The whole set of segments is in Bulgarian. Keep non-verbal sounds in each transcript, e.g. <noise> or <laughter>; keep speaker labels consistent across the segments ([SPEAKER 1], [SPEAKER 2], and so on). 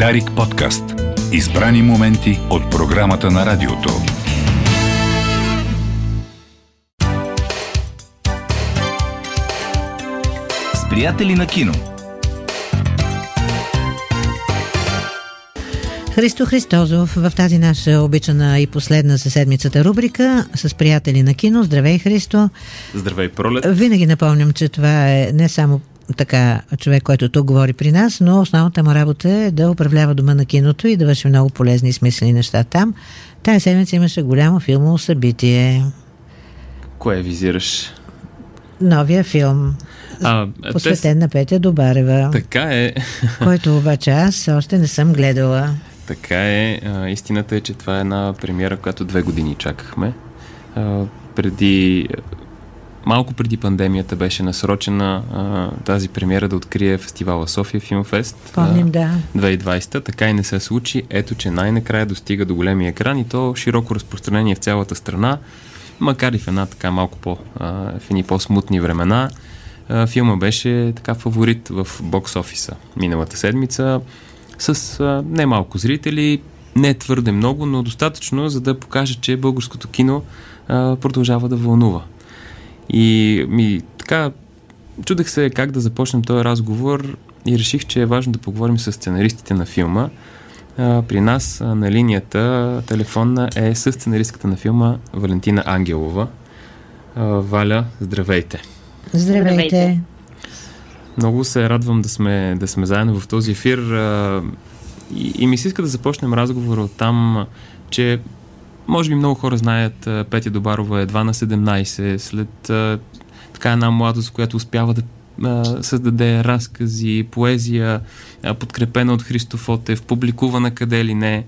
[SPEAKER 1] Дарик подкаст. Избрани моменти от програмата на радиото. С приятели на кино.
[SPEAKER 2] Христо Христозов в тази наша обичана и последна за седмицата рубрика с приятели на кино. Здравей, Христо!
[SPEAKER 3] Здравей, Пролет!
[SPEAKER 2] Винаги напомням, че това е не само така човек, който тук говори при нас, но основната му работа е да управлява дома на киното и да върши много полезни и смислени неща там. Тая седмица имаше голямо филмово събитие.
[SPEAKER 3] Кое визираш?
[SPEAKER 2] Новия филм.
[SPEAKER 3] А,
[SPEAKER 2] посветен те... на Петя Добарева.
[SPEAKER 3] Така е.
[SPEAKER 2] Който обаче аз още не съм гледала.
[SPEAKER 3] Така е. А, истината е, че това е една премиера, която две години чакахме. А, преди малко преди пандемията беше насрочена а, тази премиера да открие фестивала София Филмфест.
[SPEAKER 2] Помним, да.
[SPEAKER 3] 2020. Така и не се случи. Ето, че най-накрая достига до големия екран и то широко разпространение в цялата страна, макар и в една така малко по, а, в едни по-смутни времена. А, филма беше така фаворит в бокс офиса миналата седмица с а, немалко зрители, не твърде много, но достатъчно, за да покаже, че българското кино а, продължава да вълнува. И ми така, чудех се как да започнем този разговор и реших, че е важно да поговорим с сценаристите на филма. А, при нас а, на линията телефонна е с сценаристката на филма Валентина Ангелова. А, Валя, здравейте!
[SPEAKER 2] Здравейте!
[SPEAKER 3] Много се радвам да сме, да сме заедно в този ефир а, и, и ми се иска да започнем разговора от там, че може би много хора знаят Петя Добарова едва на 17, след така една младост, която успява да създаде разкази, поезия, подкрепена от Христо Отев, публикувана къде ли не.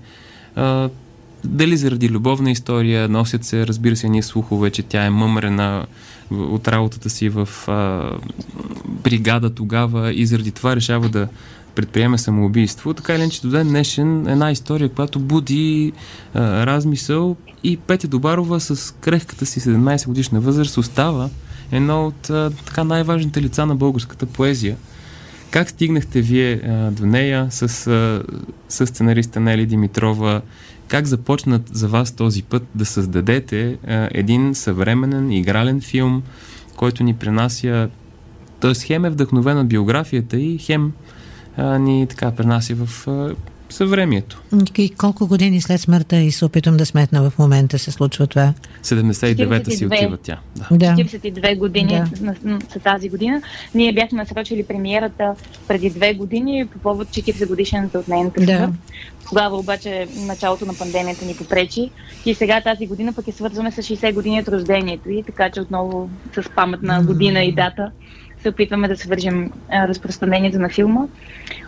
[SPEAKER 3] Дали заради любовна история, носят се, разбира се, ние слухове, че тя е мъмрена от работата си в а, бригада тогава и заради това решава да предприеме самоубийство. Така или иначе, до ден днешен една история, която буди а, размисъл и Петя Добарова с крехката си 17 годишна възраст остава едно от а, така най-важните лица на българската поезия. Как стигнахте вие а, до нея с, а, с сценариста Нели Димитрова? Как започнат за вас този път да създадете а, един съвременен игрален филм, който ни принася т.е. хем е вдъхновен от биографията и хем а, ни така пренася в а, съвремието.
[SPEAKER 2] И колко години след смъртта и се опитвам да сметна в момента се случва това?
[SPEAKER 3] 79-та си отива тя.
[SPEAKER 4] Да. да. 42 години да. са тази година. Ние бяхме насрочили премиерата преди две години по повод 40 годишната от нейната смърт. Да. Тогава обаче началото на пандемията ни попречи и сега тази година пък е свързваме с 60 години от рождението и така че отново с паметна година и дата се опитваме да свържем разпространението на филма.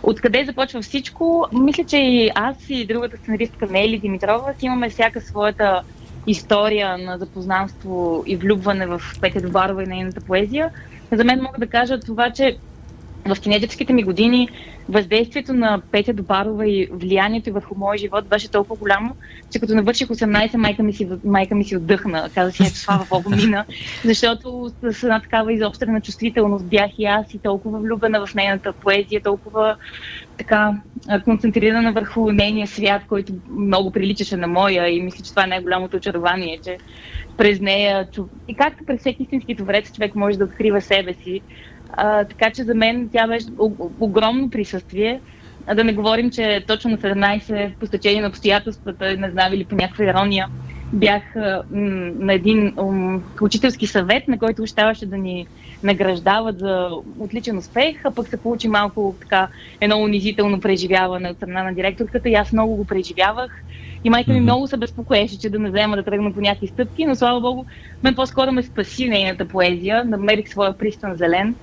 [SPEAKER 4] Откъде започва всичко? Мисля, че и аз и другата сценаристка Нели Димитрова си имаме всяка своята история на запознанство и влюбване в Петя Добарова и нейната поезия. За мен мога да кажа това, че в тинейджерските ми години въздействието на Петя Добарова и влиянието върху моя живот беше толкова голямо, че като навърших 18, майка ми си, майка ми си отдъхна. Каза си, ето слава Богу, мина, защото с една такава изострена чувствителност бях и аз и толкова влюбена в нейната поезия, толкова така концентрирана върху нейния свят, който много приличаше на моя и мисля, че това е най-голямото очарование, че през нея, и както през всеки истински творец, човек може да открива себе си, а, така че за мен тя беше огромно присъствие. А да не говорим, че точно на 17 по стечение на обстоятелствата, не знам или по някаква ирония, бях а, м- на един м- учителски съвет, на който оставаше да ни награждават за отличен успех, а пък се получи малко така едно унизително преживяване от страна на директорката и аз много го преживявах. И майка ми много се безпокоеше, че да не взема да тръгна по някакви стъпки, но слава богу, мен по-скоро ме спаси нейната поезия, намерих своя пристан зелен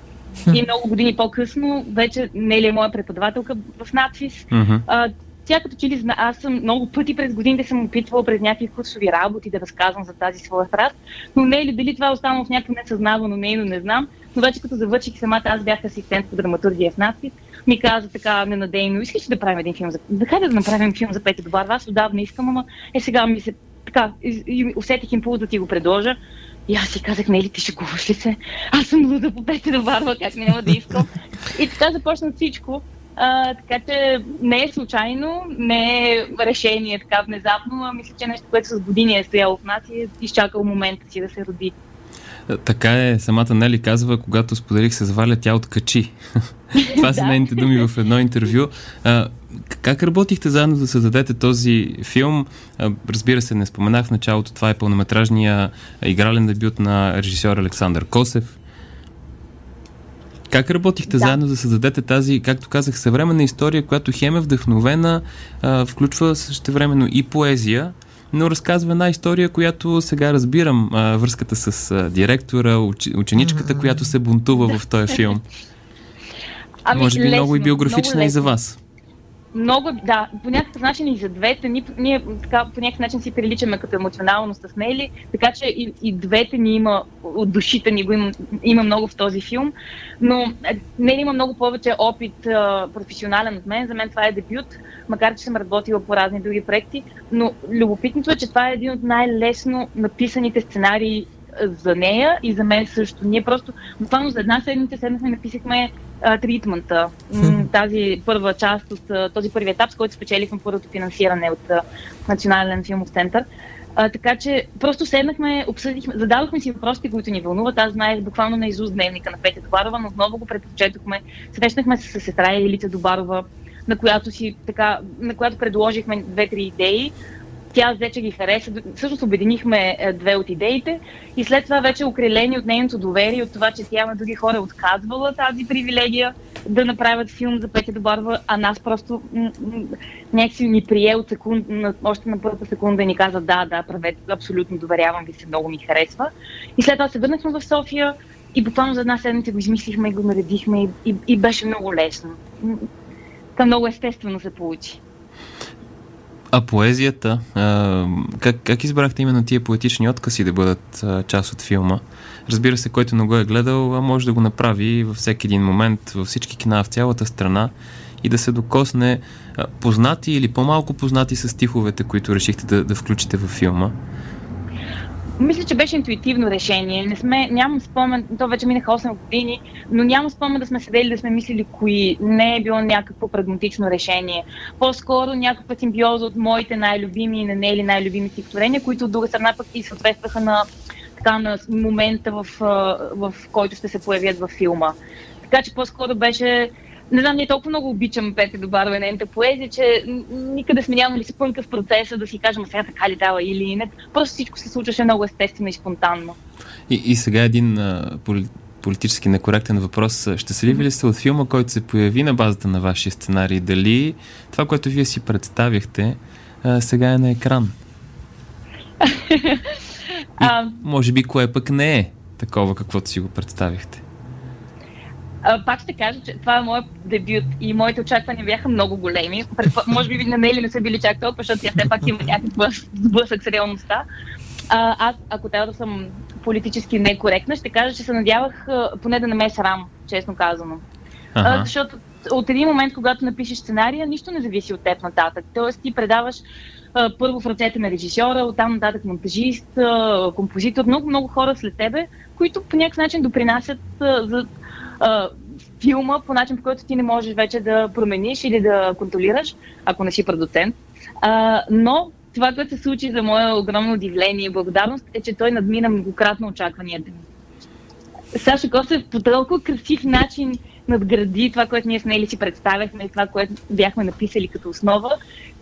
[SPEAKER 4] и много години по-късно вече Нели е моя преподавателка в надфис.
[SPEAKER 3] Mm-hmm.
[SPEAKER 4] А, тя като че ли зна, аз съм много пъти през годините съм опитвала през някакви курсови работи да разказвам за тази своя страст, но не е ли дали това е останало в някакво несъзнавано нейно, не знам. Но вече като завърших самата, аз бях асистент по драматургия в надпис, ми каза така ненадейно, искаш да правим един филм за... Да да направим филм за Петя Добарва, аз отдавна искам, ама е сега ми се така, и, и усетих импулс да ти го предложа. И аз си казах, не ли ти шегуваш ли се? Аз съм луда по Петя Добарва, как няма да искам. И така започна всичко. А, така че не е случайно, не е решение така внезапно, а мисля, че е нещо, което с години е стояло в нас и е изчакал момента си да се роди.
[SPEAKER 3] Така е, самата Нели казва, когато споделих с Валя, тя откачи. <laughs> Това са <laughs> нейните думи в едно интервю. А, как работихте заедно да създадете този филм? Разбира се, не споменах в началото, това е пълнометражния игрален дебют на режисьор Александър Косев. Как работихте да. заедно да създадете тази, както казах, съвременна история, която хем е вдъхновена, а, включва същевременно и поезия, но разказва една история, която сега разбирам а, връзката с а, директора, уч, ученичката, която се бунтува в този филм. Ами, Може би лесно, много и биографична и за вас.
[SPEAKER 4] Много, да, по някакъв начин и за двете. Ние, ние така, по някакъв начин си приличаме като емоционално с Нели, така че и, и двете ни има, от душите ни го има, има много в този филм. Но е, Нели има много повече опит а, професионален от мен. За мен това е дебют, макар че съм работила по разни други проекти. Но любопитното е, че това е един от най-лесно написаните сценарии за нея и за мен също. Ние просто, буквално за една седмица седнахме и написахме тритмента, тази първа част от този първи етап, с който спечелихме първото финансиране от Национален филмов център. А, така че просто седнахме, обсъдихме, зададохме си въпросите, които ни вълнуват. Аз знаех буквално на изуст дневника на Петя Добарова, но отново го предпочетохме. Срещнахме се с сестра Елица Добарова, на която, си, така, на която предложихме две-три идеи тя взе, че ги хареса. Всъщност обединихме е, две от идеите и след това вече окрилени от нейното доверие, от това, че тя на други хора отказвала тази привилегия да направят филм за Петя Добарва, а нас просто някакси ни прие от секунд, още на първата секунда и ни каза да, да, правете, абсолютно доверявам ви се, много ми харесва. И след това се върнахме в София и буквално за една седмица го измислихме и го наредихме и, и, и беше много лесно. Та много естествено се получи.
[SPEAKER 3] А поезията, а, как, как избрахте именно тия поетични откази да бъдат а, част от филма? Разбира се, който не го е гледал, може да го направи във всеки един момент, във всички кина в цялата страна и да се докосне а, познати или по-малко познати с стиховете, които решихте да, да включите във филма.
[SPEAKER 4] Мисля, че беше интуитивно решение. Не сме, нямам спомен, то вече минаха 8 години, но нямам спомен да сме седели да сме мислили кои. Не е било някакво прагматично решение. По-скоро някаква симбиоза от моите най-любими и на Нели най-любими стихотворения, които от друга страна пък и съответстваха на, така, на момента, в, в който ще се появят във филма. Така че по-скоро беше не знам, ние толкова много обичам Петя Добарова и нейната поезия, че никъде сме нямали спънка в процеса да си кажем сега така ли дава или не. Просто всичко се случваше много естествено и спонтанно.
[SPEAKER 3] И, и сега един а, политически некоректен въпрос. Щастливи ли сте от филма, който се появи на базата на вашия сценарий? Дали това, което вие си представяхте, а, сега е на екран? <laughs> И, може би кое пък не е такова, каквото си го представихте?
[SPEAKER 4] А, пак ще кажа, че това е моят дебют и моите очаквания бяха много големи. <laughs> Може би на Нели не са били чак толкова, защото тя все пак има някакъв сблъсък с реалността. А, аз, ако трябва да съм политически некоректна, ще кажа, че се надявах поне да не ме е срам, честно казано. Ага. А, защото от един момент, когато напишеш сценария, нищо не зависи от теб нататък. Тоест ти предаваш а, първо в ръцете на режисьора, оттам нататък монтажист, а, композитор, много, много хора след тебе, които по някакъв начин допринасят а, за филма по начин, по който ти не можеш вече да промениш или да контролираш, ако не си продуцент. А, но това, което се случи за мое огромно удивление и благодарност, е, че той надмина многократно очакванията ми. Саша Косев по толкова красив начин надгради това, което ние с Нели си представяхме и това, което бяхме написали като основа,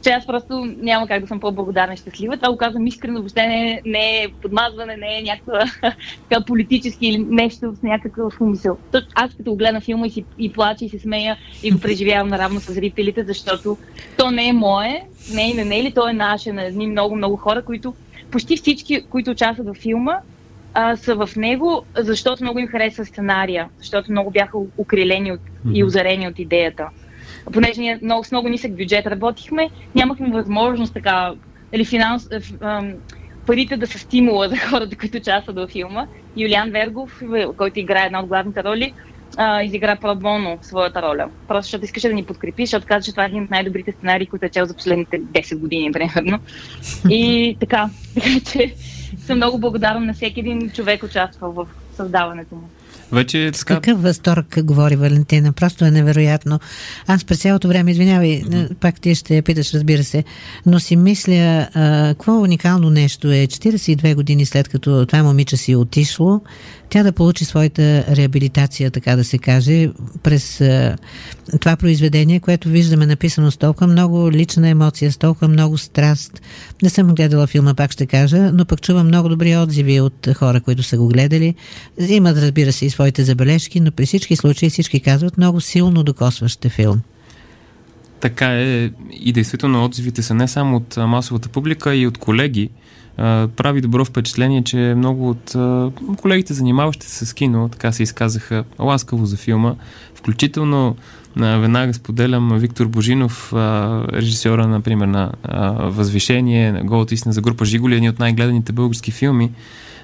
[SPEAKER 4] че аз просто няма как да съм по-благодарна и щастлива. Това го казвам искрено, въобще не, не е подмазване, не е някаква <laughs> политически или нещо с някакъв умисъл. Аз като гледам филма и, си, и плача и се смея и го преживявам наравно с зрителите, защото то не е мое, не е на Нели, то е наше, на едни много-много хора, които почти всички, които участват във филма, а, са в него, защото много им хареса сценария, защото много бяха укрилени от, и озарени от идеята. Понеже ние много, с много нисък бюджет работихме, нямахме възможност така, или финанс, парите да са стимула за хората, които участват във филма. Юлиан Вергов, който играе една от главните роли, а, изигра пробоно своята роля. Просто защото искаше да ни подкрепи, защото каза, че това е един от най-добрите сценарии, които е чел за последните 10 години, примерно. И така, <laughs> така че съм много благодарна на всеки един човек, участвал в създаването му.
[SPEAKER 3] Вече
[SPEAKER 2] е така... С какъв възторг говори Валентина? Просто е невероятно. Аз през цялото време, извинявай, mm-hmm. пак ти ще питаш, разбира се, но си мисля, а, какво уникално нещо е 42 години след като това момиче си е отишло, тя да получи своята реабилитация, така да се каже, през а, това произведение, което виждаме написано с толкова много лична емоция, с толкова много страст. Не съм гледала филма, пак ще кажа, но пък чувам много добри отзиви от хора, които са го гледали. Имат, разбира се, и своите забележки, но при всички случаи всички казват много силно докосващ филм.
[SPEAKER 3] Така е и действително отзивите са не само от масовата публика, и от колеги, прави добро впечатление, че много от колегите, занимаващи се с кино, така се изказаха ласкаво за филма. Включително веднага споделям Виктор Божинов, режисьора, например, на Възвишение, на Голата истина за група Жиголи, едни от най-гледаните български филми.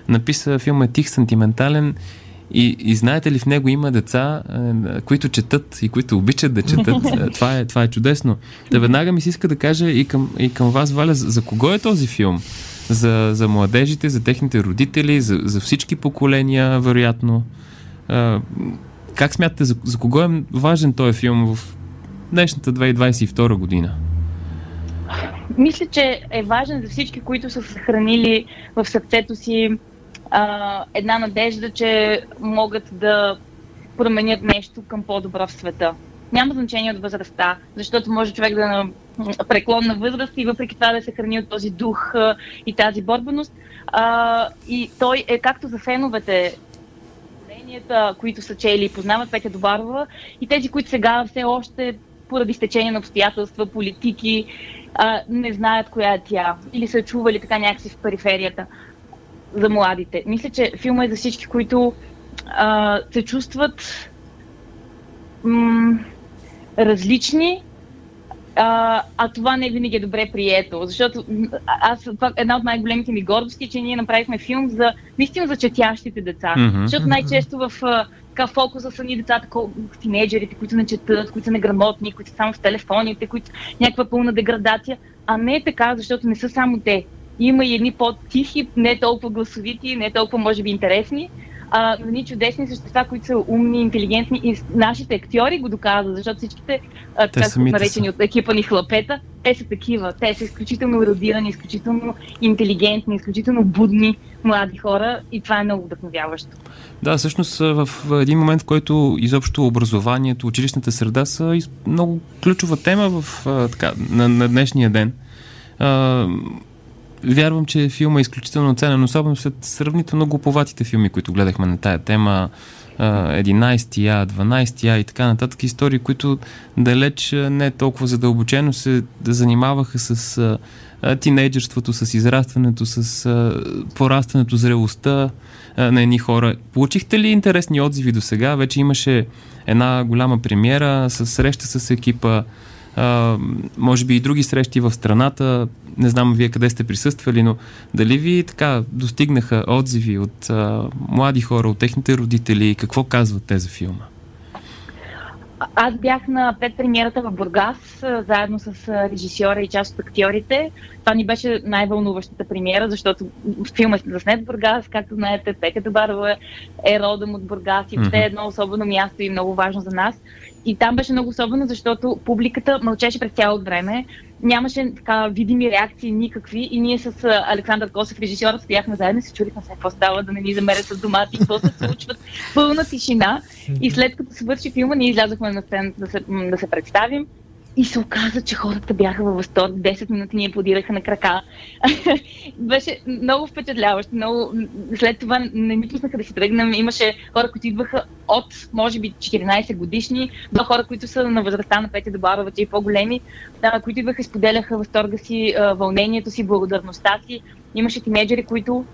[SPEAKER 3] Написа филма е тих, сантиментален и, и знаете ли, в него има деца, които четат и които обичат да четат. <laughs> това, е, това е чудесно. Да веднага ми се иска да кажа и към, и към вас, Валя, за, за кого е този филм? За, за младежите, за техните родители, за, за всички поколения, вероятно. А, как смятате, за, за кого е важен този филм в днешната 2022 година?
[SPEAKER 4] Мисля, че е важен за всички, които са съхранили в сърцето си а, една надежда, че могат да променят нещо към по-добро в света. Няма значение от възрастта, защото може човек да е на преклонна възраст и въпреки това да се храни от този дух и тази борбеност. И той е както за феновете, които са чели и познават Петя Добарова и тези, които сега все още поради стечение на обстоятелства, политики, не знаят коя е тя или са чували така някакси в периферията за младите. Мисля, че филма е за всички, които се чувстват различни, а, а това не винаги е добре прието. Защото аз, това, една от най-големите ми гордости е, че ние направихме филм за, наистина за четящите деца. Mm-hmm. Защото най-често в така фокуса са ни децата, тинейджерите, които не четат, които са неграмотни, които са само в телефоните, които някаква пълна деградация. А не е така, защото не са само те. Има и едни по-тихи, не толкова гласовити, не толкова, може би, интересни, а, ни чудесни същества, които са умни, интелигентни и нашите актьори го доказват, защото всичките, а, така са наречени от екипа ни хлапета, те са такива. Те са изключително еродирани, изключително интелигентни, изключително будни млади хора и това е много вдъхновяващо.
[SPEAKER 3] Да, всъщност в един момент, в който изобщо образованието, училищната среда са много ключова тема в, така, на, на днешния ден. Вярвам, че филма е изключително ценен, особено след сравнително глуповатите филми, които гледахме на тая тема. 11-я, 12-я и така нататък истории, които далеч не толкова задълбочено се занимаваха с тинейджерството, с израстването, с порастването, зрелостта на едни хора. Получихте ли интересни отзиви до сега? Вече имаше една голяма премиера с среща с екипа а, може би и други срещи в страната. Не знам вие къде сте присъствали, но дали ви така достигнаха отзиви от а, млади хора, от техните родители? Какво казват те за филма?
[SPEAKER 4] Аз бях на предпремиерата в Бургас, заедно с режисьора и част от актьорите. Това ни беше най-вълнуващата премиера, защото филмът е заснет в Бургас, както знаете, Петя Добарова е родом от Бургас и въобще е едно особено място и много важно за нас. И там беше много особено, защото публиката мълчеше през цялото време. Нямаше така видими реакции никакви и ние с Александър Косев, режисьора, стояхме заедно и се чудихме се какво става, да не ни замерят с домати, какво се случва. Пълна тишина. И след като свърши филма, ние излязохме на сцената да се, да се представим. И се оказа, че хората бяха във възторг. 10 минути ни аплодираха на крака. <laughs> Беше много впечатляващо. Много... След това не ми пуснаха да си тръгнем. Имаше хора, които идваха от, може би, 14 годишни до хора, които са на възрастта на Петя Добарова, че и по-големи, да, които идваха и споделяха възторга си, вълнението си, благодарността си. Имаше тимеджери, които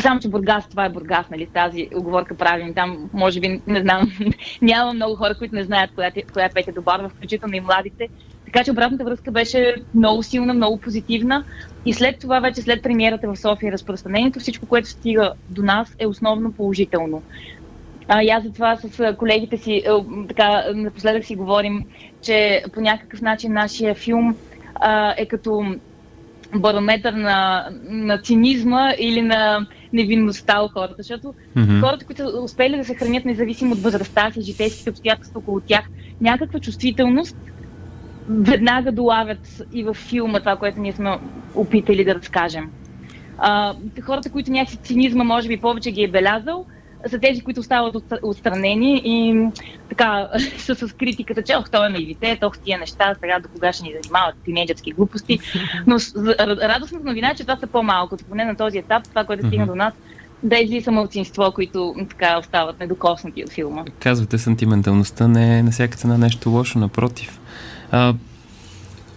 [SPEAKER 4] само, че Бургас, това е Бургас, нали, тази оговорка правим. Там, може би, не знам, <laughs> няма много хора, които не знаят коя, коя е Петя Добарова, включително и младите. Така че обратната връзка беше много силна, много позитивна. И след това, вече след премиерата в София и разпространението, всичко, което стига до нас е основно положително. А, и аз затова с колегите си, така, напоследък си говорим, че по някакъв начин нашия филм а, е като барометър на, на цинизма или на невинността у хората. Защото mm-hmm. хората, които успели да се хранят независимо от възрастта си, житейските обстоятелства около тях, някаква чувствителност веднага долавят и във филма това, което ние сме опитали да разкажем. А, хората, които някакси цинизма може би повече ги е белязал, са тези, които остават отстранени и така <laughs> са с критиката, че ох, той е наивитет, ох, тия неща, сега до кога ще ни занимават тинейджърски глупости. Но радостната новина е, че това са по-малкото, поне на този етап, това, което стигна до нас, да излиза мълцинство, които така остават недокоснати от филма.
[SPEAKER 3] Казвате, сантименталността не е на всяка цена нещо лошо, напротив. А,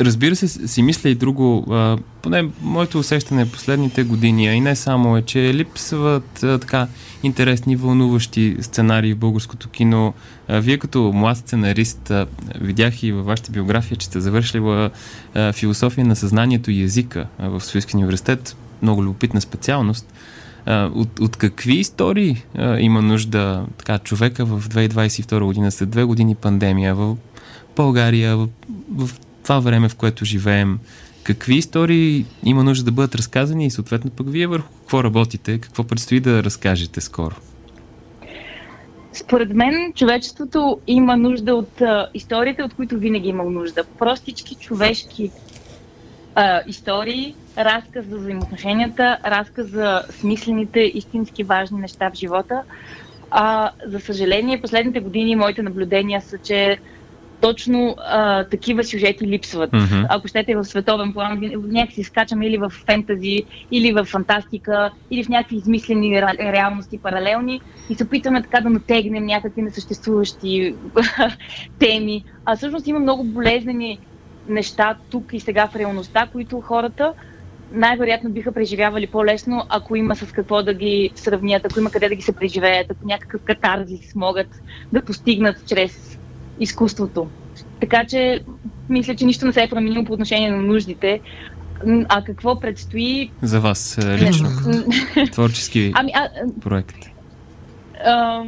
[SPEAKER 3] Разбира се, си мисля и друго. А, поне моето усещане последните години, а и не само е, че липсват а, така интересни, вълнуващи сценарии в българското кино. А, вие като млад сценарист, а, видях и във вашата биография, че сте завършили а, философия на съзнанието и езика а, в Софийския университет. Много любопитна специалност. От, от какви истории а, има нужда така, човека в 2022 година, след две години пандемия, в България, в, в това време, в което живеем, какви истории има нужда да бъдат разказани и съответно пък вие върху какво работите, какво предстои да разкажете скоро?
[SPEAKER 4] Според мен човечеството има нужда от а, историите, от които винаги имал нужда. Простички човешки а, истории, разказ за взаимоотношенията, разказ за смислените, истински важни неща в живота. А, за съжаление, последните години моите наблюдения са, че точно а, такива сюжети липсват. Mm-hmm. Ако щете в световен план, някакси скачаме или в фентази, или в фантастика, или в някакви измислени реалности паралелни и се опитваме така да натегнем някакви несъществуващи <laughs> теми. А всъщност има много болезнени неща тук и сега в реалността, които хората най-вероятно биха преживявали по-лесно, ако има с какво да ги сравнят, ако има къде да ги се преживеят, ако някакъв катарзис могат да постигнат чрез изкуството. Така че мисля, че нищо не се е променило по отношение на нуждите. А какво предстои?
[SPEAKER 3] За вас е, лично, творчески <laughs> ами, а, проект.
[SPEAKER 4] А,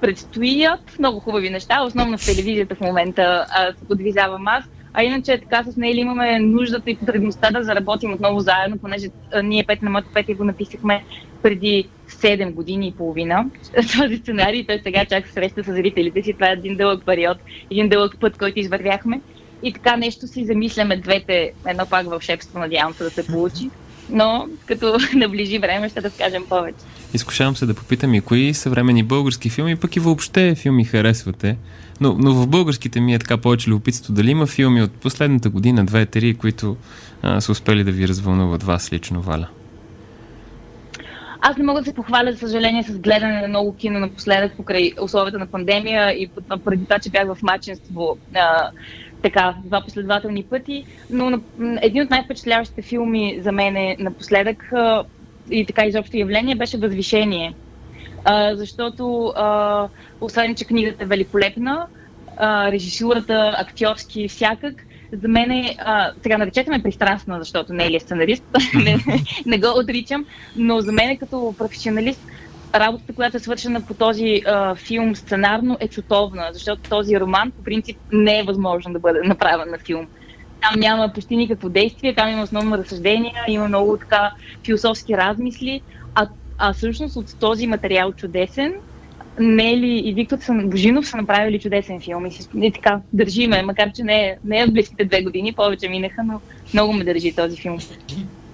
[SPEAKER 4] предстоят много хубави неща, основно в телевизията в момента подвизавам аз. А иначе така с Нейли имаме нуждата и потребността да заработим отново заедно, понеже ние пет на моето пет го написахме преди 7 години и половина <laughs> този сценарий. Той сега чак среща с зрителите си. Това е един дълъг период, един дълъг път, който извървяхме. И така нещо си замисляме двете, едно пак вълшебство, надявам се да се получи. Но като <laughs> наближи време ще разкажем повече.
[SPEAKER 3] Изкушавам се да попитам и кои съвремени български филми, пък и въобще филми харесвате. Но, но в българските ми е така повече любопитство. Дали има филми от последната година, две-три, които а, са успели да ви развълнуват вас лично, Валя?
[SPEAKER 4] Аз не мога да се похваля, за съжаление, с гледане на много кино напоследък покрай условията на пандемия и преди това, че бях в маченство а, така, два последователни пъти, но един от най-впечатляващите филми за мен е напоследък а, и така изобщо явление беше Възвишение. А, защото, а, освен, че книгата е великолепна, а, режисурата, актьорски, всякак, за мен е, а, сега наречете ме пристрастна, защото не е ли сценарист, <laughs> не, не го отричам, но за мен е като професионалист работата, която е свършена по този а, филм сценарно е чутовна, защото този роман по принцип не е възможно да бъде направен на филм. Там няма почти никакво действие, там има основно разсъждения, има много така философски размисли, а, а всъщност от този материал чудесен Нели и Виктор Божинов са направили чудесен филм и, си, и така държиме, макар че не е, не е в близките две години, повече минаха, но много ме държи този филм.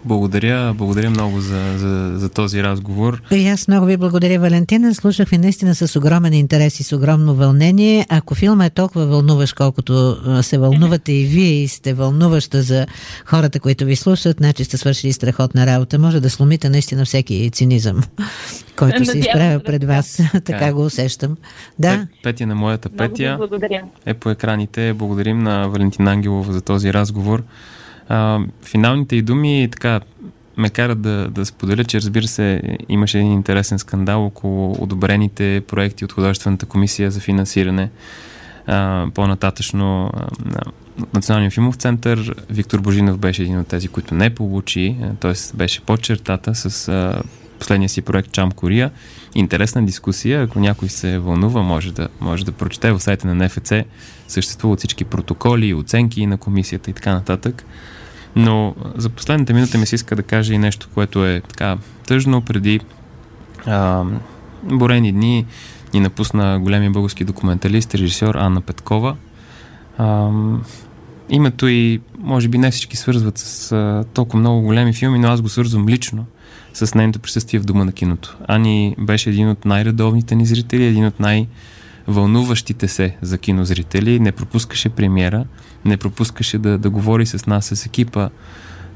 [SPEAKER 3] Благодаря, благодаря много за, за, за този разговор.
[SPEAKER 2] И аз много ви благодаря, Валентина. Слушах ви наистина с огромен интерес и с огромно вълнение. Ако филма е толкова вълнуващ, колкото се вълнувате и вие и сте вълнуваща за хората, които ви слушат, значи сте свършили страхотна работа. Може да сломите наистина всеки цинизъм, който се изправя пред вас. <laughs> така го усещам. Да.
[SPEAKER 3] Петя на моята Петя е по екраните. Благодарим на Валентина Ангелова за този разговор. А, финалните и думи така ме карат да, да споделя, че разбира се имаше един интересен скандал около одобрените проекти от художествената комисия за финансиране. А, по-нататъчно а, Националния филмов център Виктор Божинов беше един от тези, които не получи, т.е. беше под чертата с а, последния си проект Чам Кория. Интересна дискусия, ако някой се вълнува, може да, може да прочете в сайта на НФЦ. Съществуват всички протоколи, оценки на комисията и така нататък. Но за последната минута ми се иска да кажа и нещо, което е така тъжно преди а, борени дни ни напусна големия български документалист, режисьор Анна Петкова. А, името и може би не всички свързват с а, толкова много големи филми, но аз го свързвам лично с нейното присъствие в Дома на киното. Ани беше един от най-редовните ни зрители, един от най- вълнуващите се за кинозрители, не пропускаше премиера, не пропускаше да, да говори с нас, с екипа,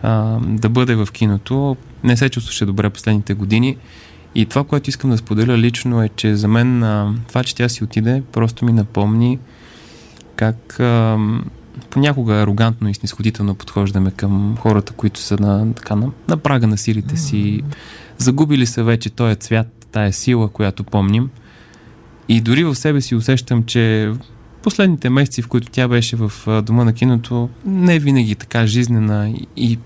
[SPEAKER 3] а, да бъде в киното. Не се чувстваше добре последните години. И това, което искам да споделя лично е, че за мен а, това, че тя си отиде, просто ми напомни как а, понякога арогантно и снисходително подхождаме към хората, които са на, така, на, на прага на силите си. Загубили са вече този цвят, тая сила, която помним. И дори в себе си усещам, че последните месеци, в които тя беше в дома на киното, не е винаги така жизнена и, и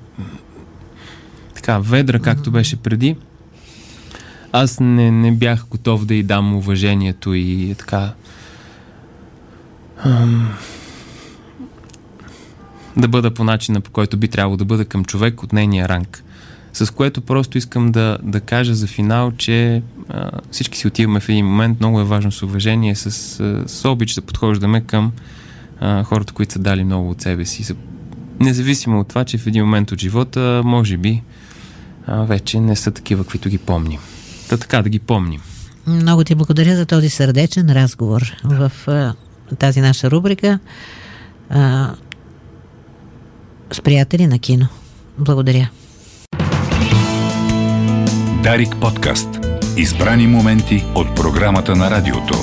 [SPEAKER 3] така ведра, както беше преди. Аз не, не бях готов да й дам уважението и така ам, да бъда по начина, по който би трябвало да бъда към човек от нейния ранг. С което просто искам да, да кажа за финал, че а, всички си отиваме в един момент. Много е важно с уважение, с, с обич да подхождаме към а, хората, които са дали много от себе си. Независимо от това, че в един момент от живота, може би, а, вече не са такива, каквито ги помним. Та така да ги помним.
[SPEAKER 2] Много ти благодаря за този сърдечен разговор да. в а, тази наша рубрика а, с приятели на кино. Благодаря.
[SPEAKER 1] Дарик подкаст. Избрани моменти от програмата на радиото.